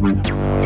with